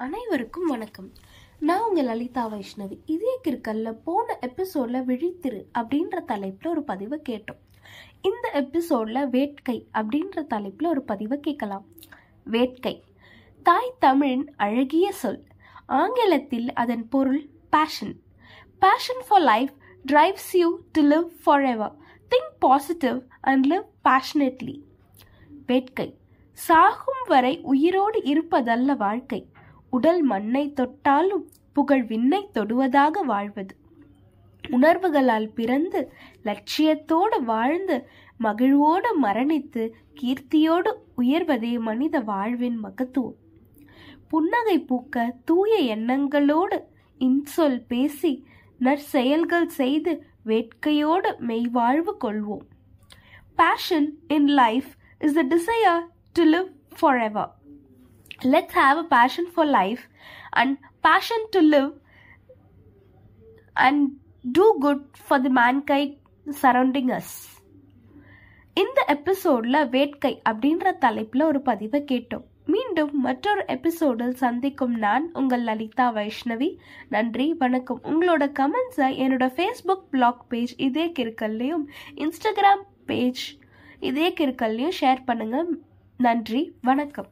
அனைவருக்கும் வணக்கம். நான் உங்கள் லலிதா வைஷ்ணவி. இதே கிற்கல்ல போன எபிசோட்ல விழித்திரு அப்படின்ற தலைப்புல ஒரு பதிவை கேட்டோம். இந்த எபிசோட்ல வேட்கை அப்படின்ற தலைப்புல ஒரு பதிவை கேட்கலாம். வேட்கை. தாய் தமிழின் அழகிய சொல். ஆங்கிலத்தில் அதன் பொருள் passion passion for life drives you to live forever think positive and live passionately வேட்கை. சாகும் வரை உயிரோடு இருப்பதல்ல வாழ்க்கை. உடல் மண்ணை தொட்டாலும் புகழ் விண்ணை தொடுவதாக வாழ்வது. உணர்வுகளால் பிறந்து லட்சியத்தோடு வாழ்ந்து மகிழ்வோடு மரணித்து கீர்த்தியோடு உயர்வதே மனித வாழ்வின் மகத்துவம். புன்னகை பூக்க தூய எண்ணங்களோடு இன்சொல் பேசி நற்செயல்கள் செய்து வேட்கையோடு மெய்வாழ்வு கொள்வோம். Passion in life is a desire to live forever Let's have a passion for life and passion to live and do good for the mankind surrounding us இந்த எபிசோடில் வேட்கை அப்படின்ற தலைப்பில் ஒரு பதிவை கேட்டோம். மீண்டும் மற்றொரு எபிசோடில் சந்திக்கும் நான் உங்கள் லலிதா வைஷ்ணவி. நன்றி வணக்கம். உங்களோட கமெண்ட்ஸை என்னோட ஃபேஸ்புக் பிளாக் பேஜ் இதே கிருக்கல்லையும் இன்ஸ்டாகிராம் பேஜ் இதே கிருக்கல்லையும் ஷேர் பண்ணுங்கள் நன்றி வணக்கம்.